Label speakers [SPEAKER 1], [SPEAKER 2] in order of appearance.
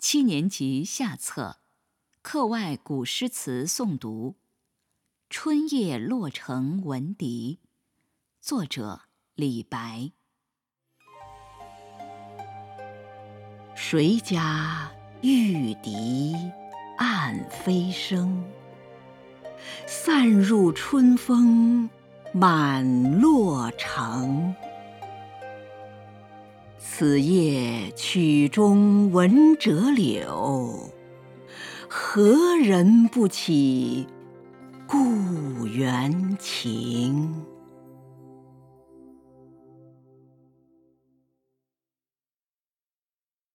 [SPEAKER 1] 七年级下册，课外古诗词诵读。《春夜洛城闻笛》，作者李白。谁家玉笛暗飞声？散入春风满洛城。此夜曲中闻折柳，何人不起故园情？